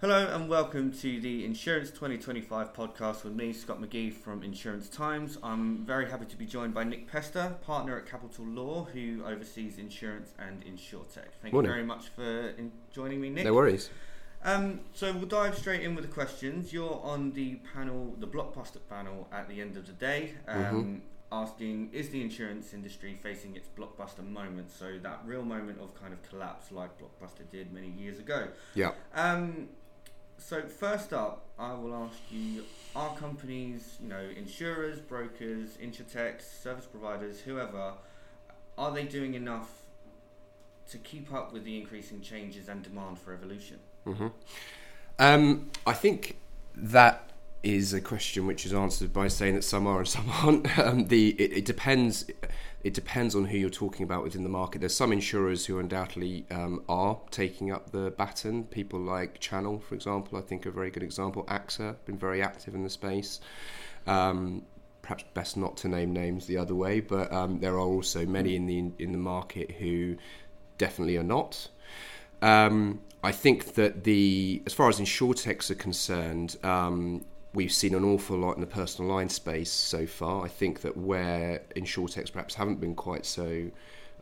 Hello and welcome to the Insurance 2025 podcast with me, Scott McGee from Insurance Times. I'm very happy to be joined by Nick Pester, partner at Capital Law, who oversees insurance and insurtech. Thank Morning. you very much for in- joining me, Nick. No worries. Um, so we'll dive straight in with the questions. You're on the panel, the Blockbuster panel, at the end of the day, um, Mm-hmm. asking: Is the insurance industry facing its blockbuster moment? So that real moment of kind of collapse, like Blockbuster did many years ago. Yeah. Um, so first up, I will ask you: Are companies, you know, insurers, brokers, insurtechs, service providers, whoever, are they doing enough to keep up with the increasing changes and demand for evolution? hmm Um, I think that is a question which is answered by saying that some are and some aren't. Um, the it, it depends. It depends on who you're talking about within the market. There's some insurers who undoubtedly um, are taking up the baton. People like Channel, for example, I think a very good example. AXA been very active in the space. Um, perhaps best not to name names the other way, but um, there are also many in the in the market who definitely are not. Um, I think that the as far as insurtechs are concerned, um, we've seen an awful lot in the personal line space so far. I think that where insurtechs perhaps haven't been quite so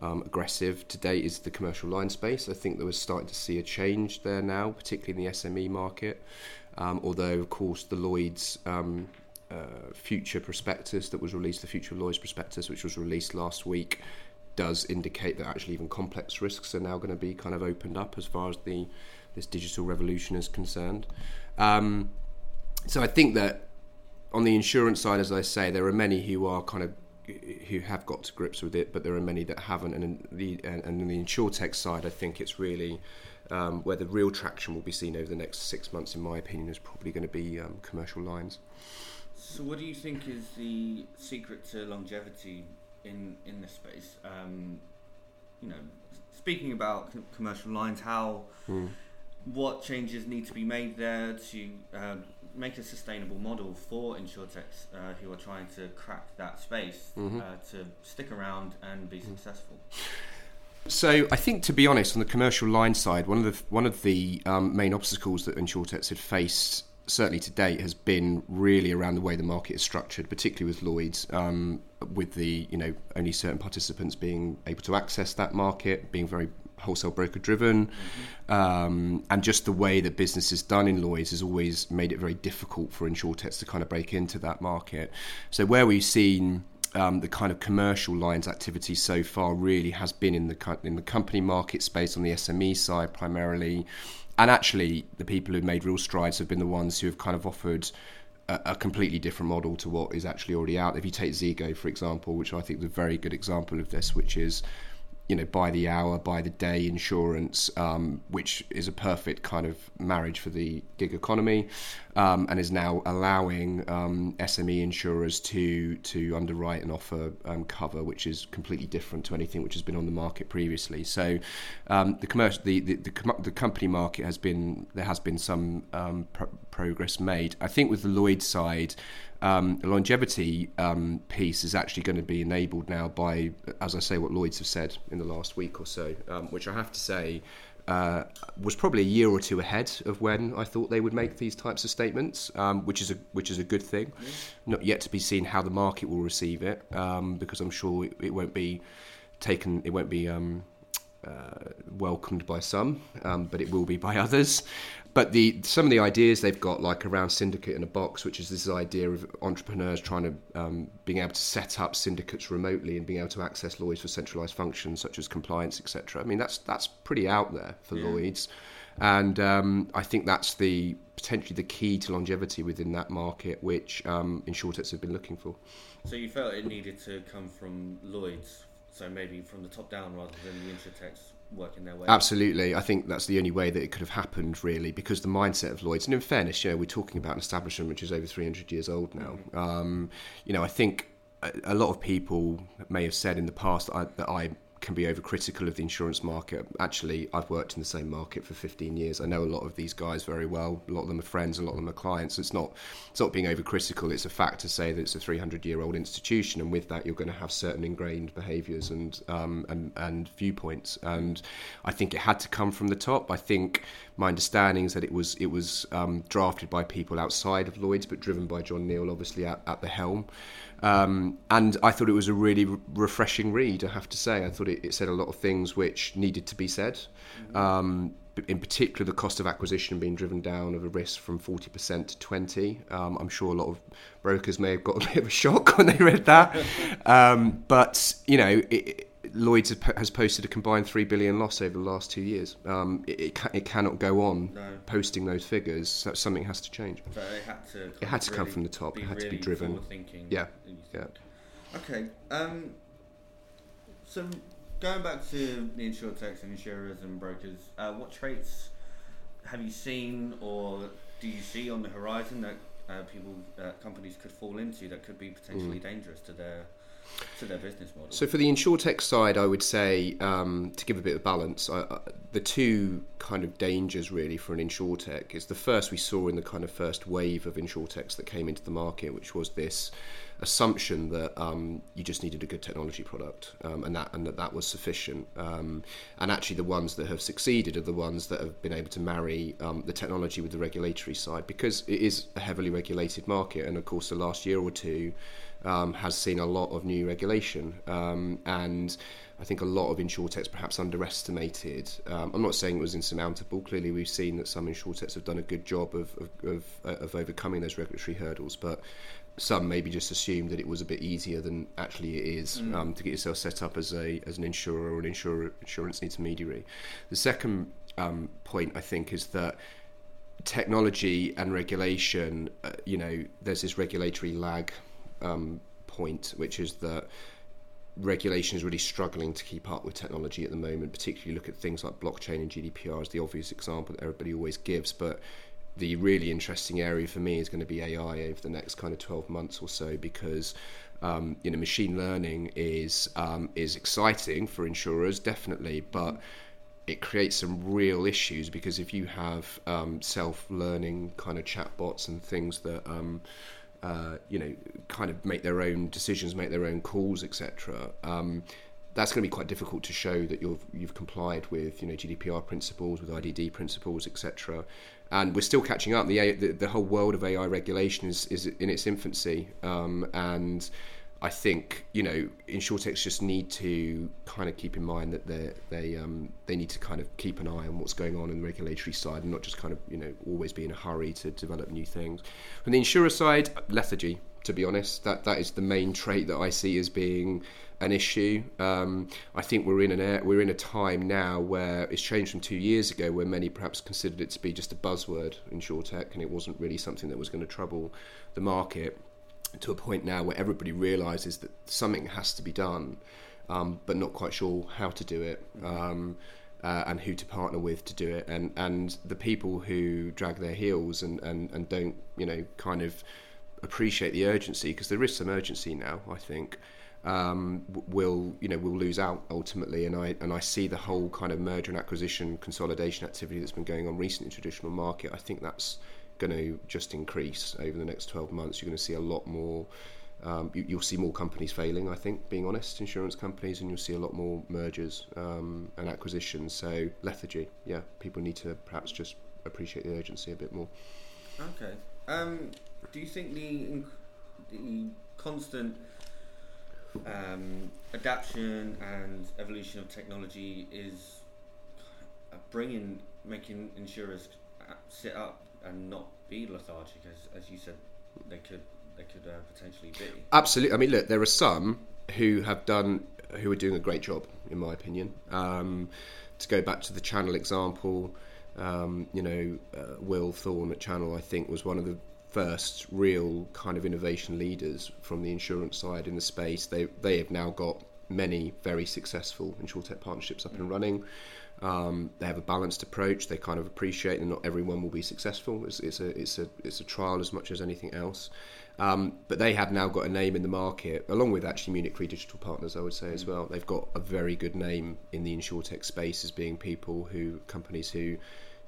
um, aggressive to date is the commercial line space. I think that we're starting to see a change there now, particularly in the SME market. Um, although, of course, the Lloyd's um, uh, future prospectus that was released, the future Lloyd's prospectus, which was released last week, does indicate that actually even complex risks are now going to be kind of opened up as far as the this digital revolution is concerned. Um, so I think that on the insurance side, as I say, there are many who are kind of who have got to grips with it, but there are many that haven't. And in the and, and in the insurtech side, I think it's really um, where the real traction will be seen over the next six months, in my opinion, is probably going to be um, commercial lines. So, what do you think is the secret to longevity in in this space? Um, you know, speaking about commercial lines, how what changes need to be made there to uh, make a sustainable model for insurtechs uh, who are trying to crack that space Mhm. uh, to stick around and be successful? So I think, to be honest, on the commercial line side, one of the one of the um, main obstacles that insurtechs had faced, certainly to date, has been really around the way the market is structured, particularly with Lloyd's, um, with the you know only certain participants being able to access that market, being very wholesale broker driven, um, and just the way that business is done in Lloyd's has always made it very difficult for insurtechs to kind of break into that market. So where we've seen um, the kind of commercial lines activity so far really has been in the in the company market space on the SME side primarily, and actually the people who've made real strides have been the ones who have kind of offered a, a completely different model to what is actually already out. If you take Zego for example, which I think is a very good example of this, which is you know by the hour, by the day insurance, um, which is a perfect kind of marriage for the gig economy, um, and is now allowing um, SME insurers to to underwrite and offer um, cover, which is completely different to anything which has been on the market previously. So um, the commercial, the the, the, com- the company market has been there has been some um, pro- progress made. I think with the Lloyd side. Um, the longevity um, piece is actually going to be enabled now by, as I say, what Lloyd's have said in the last week or so, um, which I have to say uh, was probably a year or two ahead of when I thought they would make these types of statements, um, which is a which is a good thing. Not yet to be seen how the market will receive it, um, because I'm sure it, it won't be taken. It won't be. Um, uh, welcomed by some, um, but it will be by others. But the some of the ideas they've got, like around syndicate in a box, which is this idea of entrepreneurs trying to um, being able to set up syndicates remotely and being able to access Lloyd's for centralised functions such as compliance, etc. I mean, that's that's pretty out there for Yeah. Lloyd's, and um, I think that's the potentially the key to longevity within that market, which um, insurtechs have been looking for. So you felt it needed to come from Lloyd's, so maybe from the top down rather than the insurtechs working their way. Absolutely, I think that's the only way that it could have happened, really, because the mindset of Lloyd's, and in fairness, you know, we're talking about an establishment which is over 300 years old now. Um, you know, I think a, a lot of people may have said in the past that I, that I can be overcritical of the insurance market. Actually, I've worked in the same market for 15 years. I know a lot of these guys very well. A lot of them are friends, a lot of them are clients. It's not it's not being overcritical. It's a fact to say that it's a 300 year old institution, and with that, you're going to have certain ingrained behaviours and um, and and viewpoints. And I think it had to come from the top. I think my understanding is that it was it was um, drafted by people outside of Lloyd's, but driven by John Neal, obviously at, at the helm. Um, and I thought it was a really re- refreshing read, I have to say. I thought it, it, said a lot of things which needed to be said. Um, in particular, the cost of acquisition being driven down of a risk from 40% to 20. Um, I'm sure a lot of brokers may have got a bit of a shock when they read that. Um, but, you know, it, Lloyd's has posted a combined three billion loss over the last two years. Um, it, it, it, cannot go on no. posting those figures. So something has to change. So it had to. It had to really come from the top. It had really to be driven. Yeah. Yeah. Okay. Um, so going back to the insurtechs and insurers and brokers, uh, what traits have you seen or do you see on the horizon that uh, people, uh, companies could fall into that could be potentially mm. dangerous to their to their business model. So for the insurtech side, I would say um, to give a bit of balance, uh, the two kind of dangers really for an insurtech is the first we saw in the kind of first wave of insurtechs that came into the market, which was this assumption that um, you just needed a good technology product um, and that and that that was sufficient. Um, and actually, the ones that have succeeded are the ones that have been able to marry um, the technology with the regulatory side because it is a heavily regulated market. And of course, the last year or two um, has seen a lot of new regulation. And I think a lot of insurtechs perhaps underestimated. Um, I'm not saying it was insurmountable. Clearly, we've seen that some insurtechs have done a good job of, of, of, uh, of overcoming those regulatory hurdles, but some maybe just assumed that it was a bit easier than actually it is mm. um, to get yourself set up as a as an insurer or an insurer, insurance intermediary. The second um, point I think is that technology and regulation, uh, you know, there's this regulatory lag um, point, which is that regulation is really struggling to keep up with technology at the moment. Particularly look at things like blockchain and GDPR as the obvious example that everybody always gives, but the really interesting area for me is going to be AI over the next kind of 12 months or so because um, you know machine learning is um, is exciting for insurers definitely but it creates some real issues because if you have um, self-learning kind of chatbots and things that um, uh, you know, kind of make their own decisions, make their own calls, etc. Um, that's going to be quite difficult to show that you've you've complied with you know GDPR principles, with IDD principles, etc. And we're still catching up. The, the, the whole world of AI regulation is is in its infancy, um, and I think you know insurtechs just need to kind of keep in mind that they they um, they need to kind of keep an eye on what's going on in the regulatory side and not just kind of you know always be in a hurry to develop new things. From the insurer side, lethargy. To be honest, that that is the main trait that I see as being an issue. Um, I think we're in an air, we're in a time now where it's changed from two years ago, where many perhaps considered it to be just a buzzword insurtech, and it wasn't really something that was going to trouble the market to a point now where everybody realizes that something has to be done, um, but not quite sure how to do it. Um, uh, and who to partner with to do it, and and the people who drag their heels and, and, and don't you know kind of appreciate the urgency because there is some urgency now. I think um, will you know will lose out ultimately, and I and I see the whole kind of merger and acquisition consolidation activity that's been going on recently in traditional market. I think that's going to just increase over the next 12 months. You're going to see a lot more. Um, you, will see more companies failing, I think, being honest, insurance companies, and you'll see a lot more mergers um, and acquisitions. So, lethargy, yeah, people need to perhaps just appreciate the urgency a bit more. Okay. Um, do you think the, the constant um, adaptation and evolution of technology is bringing, making insurers sit up and not be lethargic, as, as you said, they could they could uh, potentially be. Absolutely. I mean, look, there are some who have done who are doing a great job, in my opinion. Um, to go back to the Channel example, um, you know, uh, Will Thorne at Channel, I think, was one of the first real kind of innovation leaders from the insurance side in the space. They they have now got many very successful insurtech partnerships up and running. Um, they have a balanced approach. They kind of appreciate that not everyone will be successful. It's, it's, a it's a it's a trial as much as anything else. Um, but they have now got a name in the market, along with actually Munich Re Digital Partners, I would say as well. They've got a very good name in the insurtech space as being people who companies who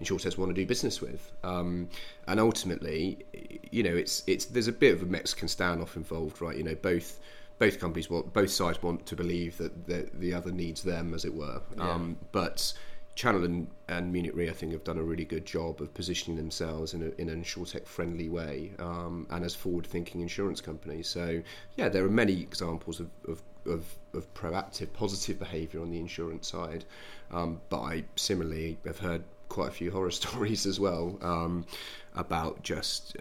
insurtechs want to do business with. Um, and ultimately, you know, it's it's there's a bit of a Mexican standoff involved, right? You know, both both companies want both sides want to believe that the, the other needs them, as it were. Yeah. Um, but Channel and, and Munich Re, I think, have done a really good job of positioning themselves in, a, in an insurtech friendly way um, and as forward thinking insurance companies. So, yeah, there are many examples of, of, of, of proactive, positive behaviour on the insurance side. Um, but I similarly have heard quite a few horror stories as well um, about just,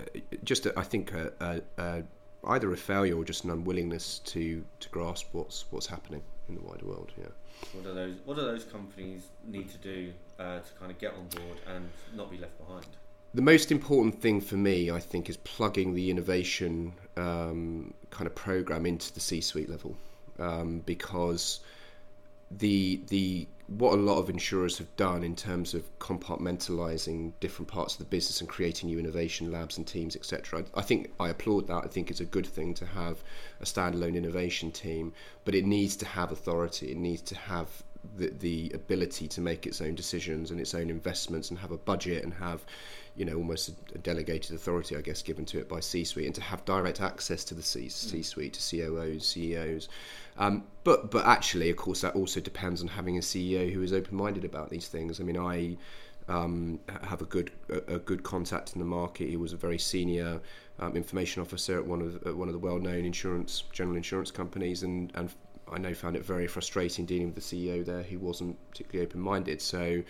just I think, a, a, a, either a failure or just an unwillingness to, to grasp what's, what's happening in the wider world. Yeah. What do those What do those companies need to do uh, to kind of get on board and not be left behind? The most important thing for me, I think, is plugging the innovation um, kind of program into the C-suite level, um, because the the what a lot of insurers have done in terms of compartmentalizing different parts of the business and creating new innovation labs and teams, etc. I, I, think I applaud that. I think it's a good thing to have a standalone innovation team, but it needs to have authority. It needs to have the, the ability to make its own decisions and its own investments and have a budget and have you know almost a, delegated authority I guess given to it by C-suite and to have direct access to the C- mm. C-suite to COOs CEOs um, but but actually of course that also depends on having a CEO who is open-minded about these things. I mean I um, have a good a, a, good contact in the market. He was a very senior um, information officer at one of at one of the well-known insurance general insurance companies and and I know found it very frustrating dealing with the CEO there who wasn't particularly open minded. So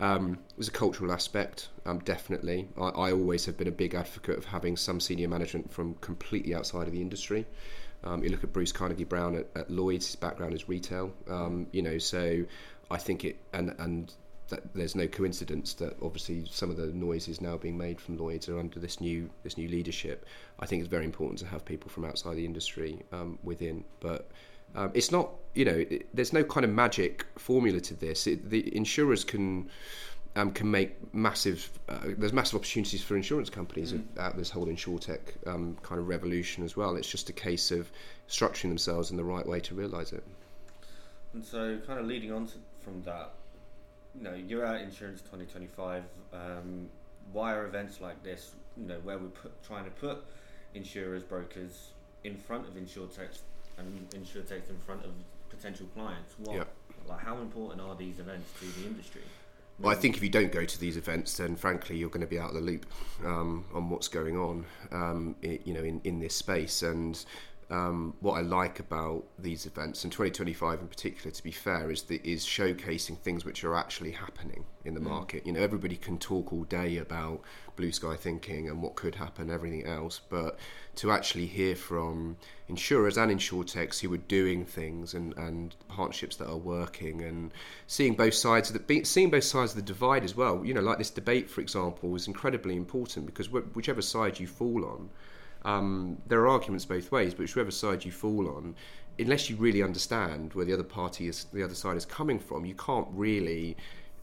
um, there's a cultural aspect, um, definitely. I, I, always have been a big advocate of having some senior management from completely outside of the industry. Um, you look at Bruce Carnegie Brown at, at Lloyd's, his background is retail. Um, you know, so I think it, and, and there's no coincidence that obviously some of the noises now being made from Lloyd's are under this new this new leadership. I think it's very important to have people from outside the industry um, within, but um, it's not, you know, it, there's no kind of magic formula to this. It, the insurers can um, can make massive. Uh, there's massive opportunities for insurance companies mm. out this whole insurtech um, kind of revolution as well. It's just a case of structuring themselves in the right way to realise it. And so, kind of leading on to, from that, you know, you're at Insurance 2025. Um, why are events like this, you know, where we're put, trying to put insurers, brokers in front of insurtechs and insurtechs in front of potential clients. What, yep. like, how important are these events to the industry? Well, I think if you don't go to these events, then frankly you're going to be out of the loop um, on what's going on, um, it, you know, in, in this space. And um, what I like about these events, and 2025 in particular, to be fair, is the, is showcasing things which are actually happening in the mm. market. You know, everybody can talk all day about blue sky thinking and what could happen, everything else, but to actually hear from insurers and insurtechs who are doing things and, and partnerships that are working and seeing both sides of the seeing both sides of the divide as well. You know, like this debate, for example, is incredibly important because whichever side you fall on um, there are arguments both ways, but whichever side you fall on, unless you really understand where the other party is, the other side is coming from, you can't really,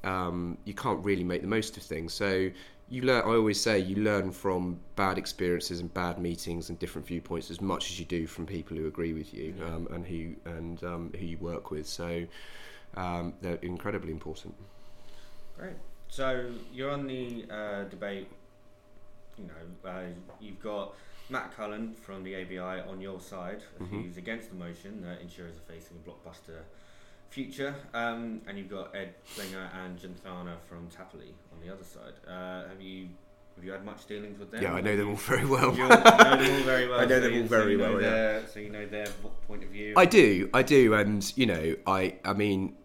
um, you can't really make the most of things. So you learn. I always say you learn from bad experiences and bad meetings and different viewpoints as much as you do from people who agree with you um, and who and um, who you work with. So um, they're incredibly important. Great. So you're on the uh, debate. You know, uh, you've got Matt Cullen from the ABI on your side, mm-hmm. who's against the motion that insurers are facing a blockbuster future, um, and you've got Ed Klinger and Chinthana from Tapoly on the other side. Uh, have you have you had much dealings with them? Yeah, I know them all very well. You know them all very well. I know so them all very so well. Their, yeah. So you know their point of view. I do, I do, and you know, I, I mean,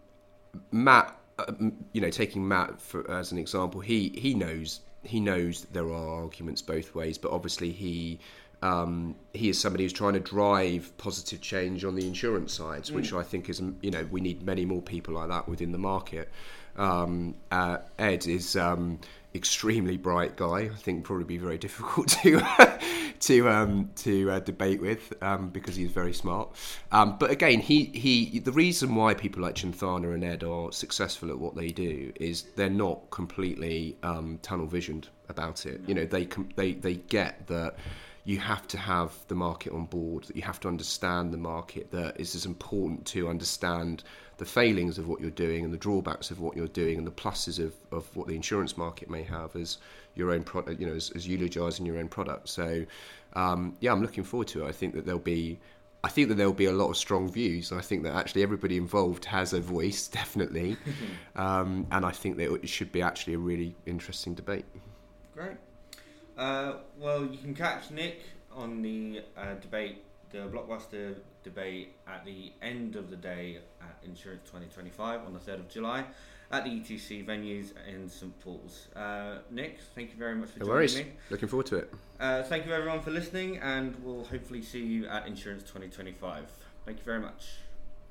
Matt. Uh, you know, taking Matt for, as an example, he he knows he knows there are arguments both ways, but obviously he um, he is somebody who's trying to drive positive change on the insurance sides, mm. which I think is you know we need many more people like that within the market. Um, uh, Ed is um, extremely bright guy. I think probably be very difficult to to um, to uh, debate with um, because he's very smart. Um, but again, he he the reason why people like Chinthana and Ed are successful at what they do is they're not completely um, tunnel visioned about it. You know, they they they get that you have to have the market on board, that you have to understand the market, that it's as important to understand the failings of what you're doing and the drawbacks of what you're doing and the pluses of, of what the insurance market may have as your own product, you know, as, as eulogising your own product. So, um, yeah, I'm looking forward to it. I think that there'll be. I think that there will be a lot of strong views. I think that actually everybody involved has a voice, definitely, um, and I think that it should be actually a really interesting debate. Great. Uh, well, you can catch Nick on the uh, debate, the blockbuster debate, at the end of the day at Insurance 2025 on the 3rd of July at the ETC venues in St Paul's. Uh, Nick, thank you very much for no joining worries. me. Looking forward to it. Uh, thank you everyone for listening, and we'll hopefully see you at Insurance 2025. Thank you very much.